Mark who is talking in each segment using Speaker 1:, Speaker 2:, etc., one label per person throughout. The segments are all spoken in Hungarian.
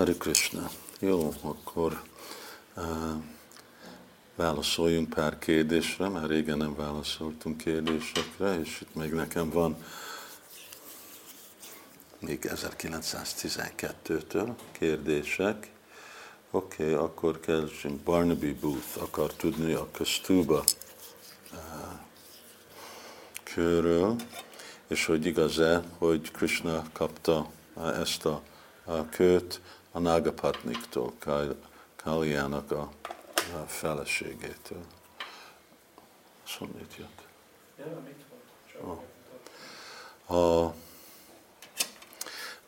Speaker 1: Hari Krishna. Jó, akkor uh, válaszoljunk pár kérdésre, mert régen nem válaszoltunk kérdésekre, és itt még nekem van még 1912-től kérdések. Oké, okay, akkor keresünk Barnaby Booth akar tudni a Kastuba uh, körről, és hogy igaz-e, hogy Krishna kapta uh, ezt a, a kőt a Nagapatniktól, Kaliának a, a feleségétől. Mondja, itt jött. A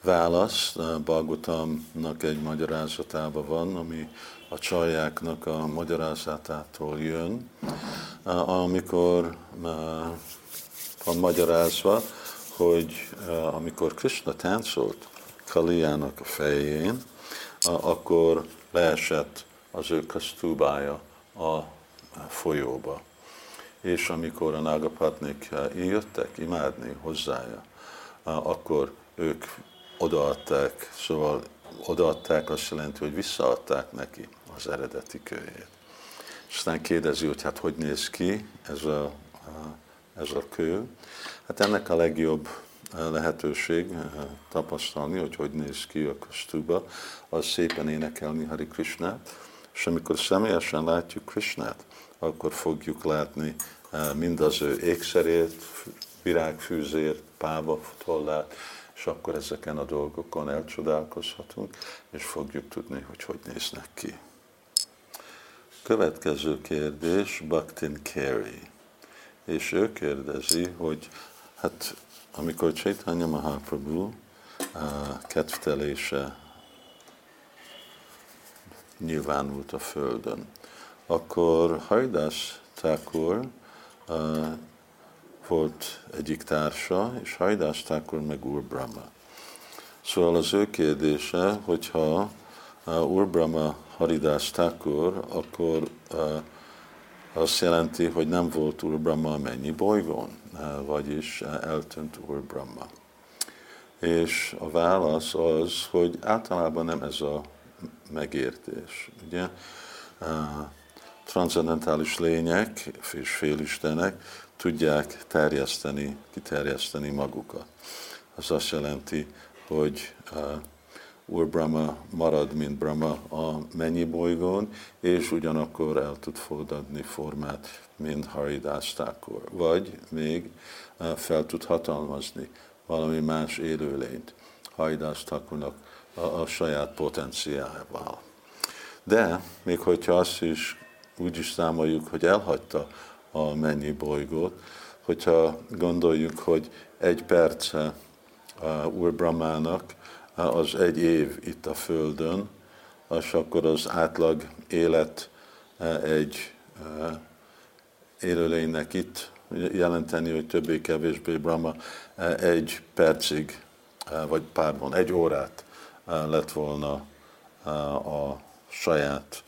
Speaker 1: válasz Bagutamnak egy magyarázatában van, ami a csajáknak a magyarázatától jön, amikor van magyarázva, hogy amikor Krishna táncolt Kaliának a fején, akkor leesett az ő kasztúbája a folyóba. És amikor a nágapatnik jöttek imádni hozzája, akkor ők odaadták, szóval odaadták azt jelenti, hogy visszaadták neki az eredeti kőjét. És aztán kérdezi, hogy hát hogy néz ki ez a, ez a kő. Hát ennek a legjobb lehetőség eh, tapasztalni, hogy hogy néz ki a kostuba, az szépen énekelni Hari Krishnát, és amikor személyesen látjuk Krishnát, akkor fogjuk látni eh, mind az ő ékszerét, virágfűzért, pába tollát, és akkor ezeken a dolgokon elcsodálkozhatunk, és fogjuk tudni, hogy hogy néznek ki. Következő kérdés, Baktin Carey. És ő kérdezi, hogy hát amikor Chaitanya Mahaprabhu kedvtelése nyilvánult a Földön, akkor Hajdas Thakur volt egyik társa, és Hajdas Thakur meg Úr Brahma. Szóval az ő kérdése, hogyha Úr Brahma Haridas Thakur, akkor azt jelenti, hogy nem volt Úr Brahma mennyi bolygón, vagyis eltűnt Úr Brahma. És a válasz az, hogy általában nem ez a megértés. Ugye? Transzendentális lények és félistenek tudják terjeszteni, kiterjeszteni magukat. Az azt jelenti, hogy Úr Brahma marad, mint Brahma a mennyi bolygón, és ugyanakkor el tud fogadni formát, mint Thakur. Vagy még eh, fel tud hatalmazni valami más élőlényt Thakurnak a, a saját potenciálával. De még hogyha azt is úgy is számoljuk, hogy elhagyta a mennyi bolygót, hogyha gondoljuk, hogy egy perce uh, Úr Brahmának az egy év itt a Földön, és akkor az átlag élet e, egy e, élőlénynek itt jelenteni, hogy többé-kevésbé Brahma e, egy percig, vagy párban, egy órát lett volna a saját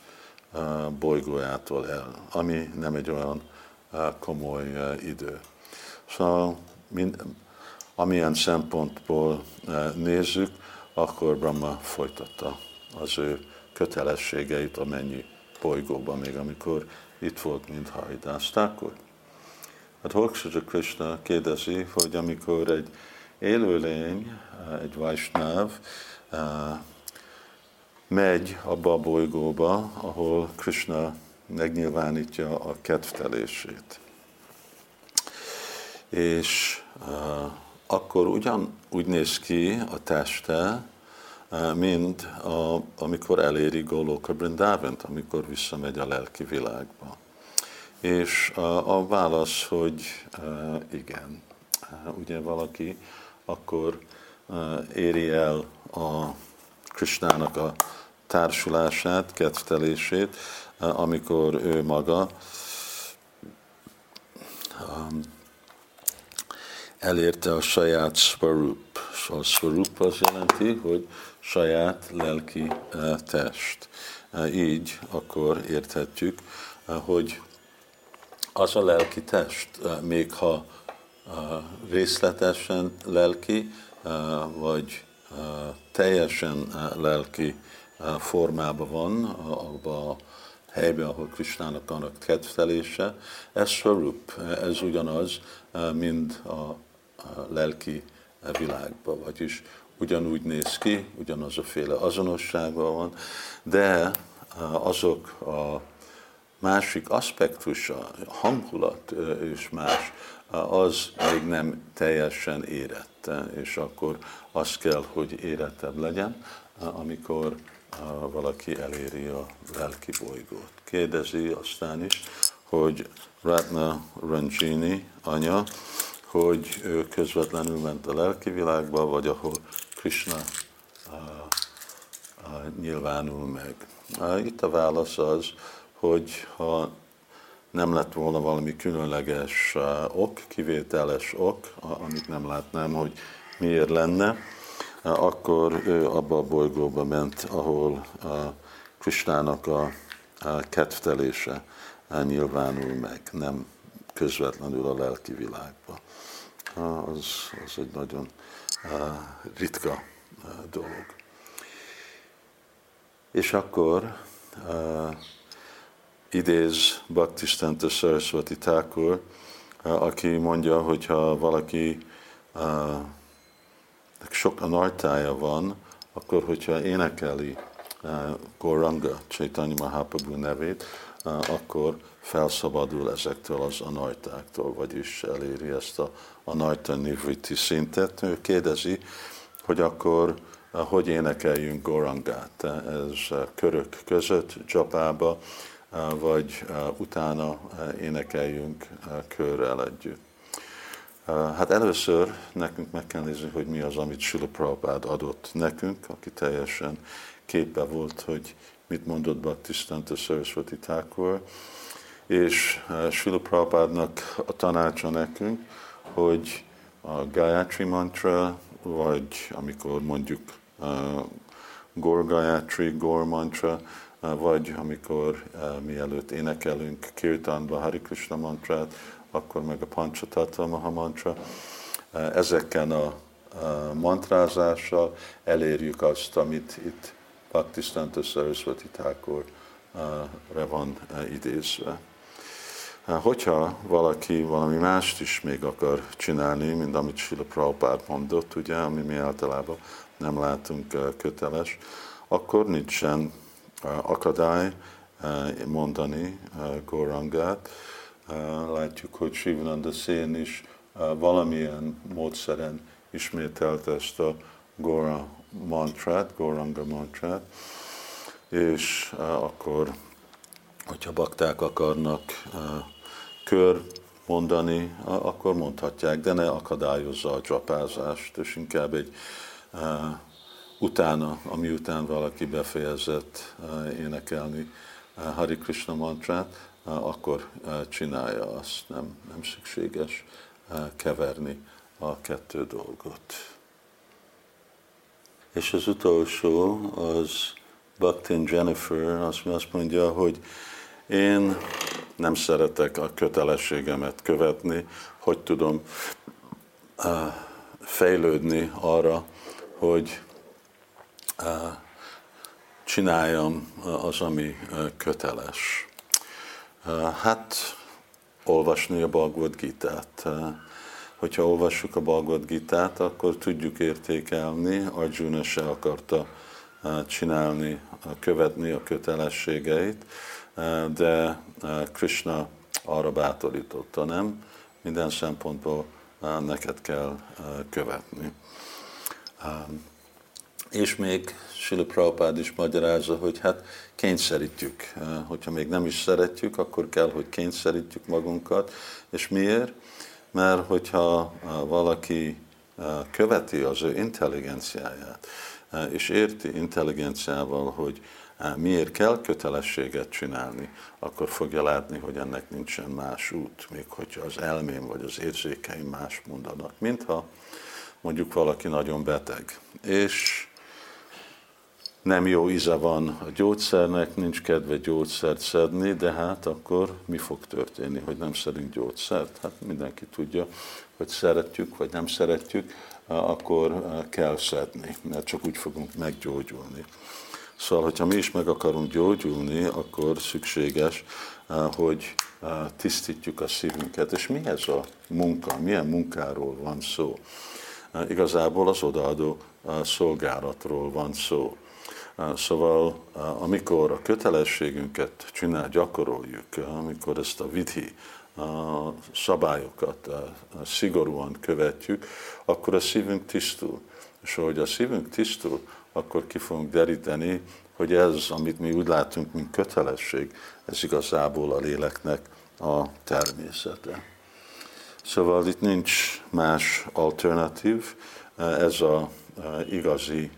Speaker 1: bolygójától el, ami nem egy olyan komoly idő. Szóval, mind, amilyen szempontból nézzük, akkor Brahma folytatta az ő kötelességeit a mennyi bolygóban, még amikor itt volt, mint Haridás Thakur. Hát Hokshaja Krishna kérdezi, hogy amikor egy élőlény, egy Vaisnav megy abba a bolygóba, ahol Krishna megnyilvánítja a kedvtelését. És akkor ugyan úgy néz ki a teste, eh, mint a, amikor eléri Goloka Brindavent, amikor visszamegy a lelki világba. És a, a válasz, hogy uh, igen, ugye valaki akkor éri el a Krisnának a társulását, kedvtelését, uh, amikor ő maga elérte a saját svarup. A svarup az jelenti, hogy saját lelki eh, test. Eh, így akkor érthetjük, eh, hogy az a lelki test, még ha részletesen lelki, vagy teljesen lelki formában van, abban a helyben, ahol Krisnának annak kedvelése, ez Swarup, ez ugyanaz, mint a lelki világban, vagyis ugyanúgy néz ki, ugyanaz a féle azonosságban van, de azok a másik aspektusa, a hangulat és más, az még nem teljesen érett, és akkor az kell, hogy érettebb legyen, amikor valaki eléri a lelki bolygót. Kérdezi aztán is, hogy Ratna Ranjini anya, hogy ő közvetlenül ment a lelki világba, vagy ahol Krishna uh, uh, nyilvánul meg. Itt a válasz az, hogy ha nem lett volna valami különleges ok, kivételes ok, amit nem látnám, hogy miért lenne, akkor ő abba a bolygóba ment, ahol Kristának a kedvtelése nyilvánul meg, nem közvetlenül a lelki világba. Az, az egy nagyon ritka dolog. És akkor idéz Bhaktistanta Saraswati Thakur, aki mondja, hogyha valaki sok a nartája van, akkor hogyha énekeli Goranga, Chaitanya Mahaprabhu nevét, akkor felszabadul ezektől az anajtáktól, vagyis eléri ezt a anajta nivriti szintet. Ő kérdezi, hogy akkor hogy énekeljünk Gorangát. Ez körök között, csapába, vagy utána énekeljünk körrel együtt. Hát először nekünk meg kell nézni, hogy mi az, amit Sula Prabhupád adott nekünk, aki teljesen képbe volt, hogy mit mondott Bhaktistanta Saraswati Thakur, és Sula Prabhupádnak a tanácsa nekünk, hogy a Gayatri mantra, vagy amikor mondjuk Gor Gayatri, Gor mantra, vagy amikor mielőtt énekelünk Kirtanba Hari Krishna mantrát, akkor meg a Pancsatattva Maha mantra. Ezeken a mantrázással elérjük azt, amit itt Bhaktisztanta Saraswati Thakur re van idézve. Hogyha valaki valami mást is még akar csinálni, mint amit Sila Prabhupád mondott, ugye, ami mi általában nem látunk köteles, akkor nincsen akadály mondani Gorangát. Látjuk, hogy Sivananda Szén is valamilyen módszeren ismételt ezt a Gora mantrát, Goranga mantrát, és akkor, hogyha bakták akarnak kör mondani, akkor mondhatják, de ne akadályozza a csapázást, és inkább egy utána, ami után valaki befejezett énekelni Hari Krishna mantrát, akkor csinálja azt, nem, nem szükséges keverni a kettő dolgot. És az utolsó az Bhaktin Jennifer, azt, azt mondja, hogy én nem szeretek a kötelességemet követni, hogy tudom fejlődni arra, hogy csináljam az, ami köteles. Hát olvasni a Bhagavad Gita-t. Hogyha olvassuk a Bhagavad Gita-t, akkor tudjuk értékelni. Arjuna se akarta csinálni, követni a kötelességeit, de Krishna arra bátorította, nem? Minden szempontból neked kell követni. És még Sila Prabhupád is magyarázza, hogy hát kényszerítjük. Hogyha még nem is szeretjük, akkor kell, hogy kényszerítjük magunkat. És miért? Mert hogyha valaki követi az ő intelligenciáját, és érti intelligenciával, hogy miért kell kötelességet csinálni, akkor fogja látni, hogy ennek nincsen más út, még hogyha az elmém vagy az érzékeim más mondanak, mintha mondjuk valaki nagyon beteg, és nem jó íze van a gyógyszernek, nincs kedve gyógyszert szedni, de hát akkor mi fog történni, hogy nem szedünk gyógyszert? Hát mindenki tudja, hogy szeretjük, vagy nem szeretjük, akkor kell szedni, mert csak úgy fogunk meggyógyulni. Szóval, hogyha mi is meg akarunk gyógyulni, akkor szükséges, hogy tisztítjuk a szívünket. És mi ez a munka? Milyen munkáról van szó? Igazából az odaadó szolgálatról van szó. Szóval amikor a kötelességünket csinál, gyakoroljuk, amikor ezt a vidhi a szabályokat szigorúan követjük, akkor a szívünk tisztul. És ahogy a szívünk tisztul, akkor ki fogunk deríteni, hogy ez, amit mi úgy látunk, mint kötelesség, ez igazából a léleknek a természete. Szóval itt nincs más alternatív, ez a igazi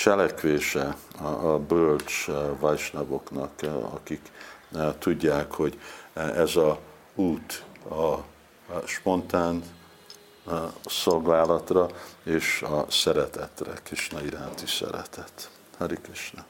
Speaker 1: cselekvése a bölcs vajsnavoknak, akik tudják, hogy ez a út a spontán szolgálatra és a szeretetre, Krishna iránti szeretet. Hari Krishna.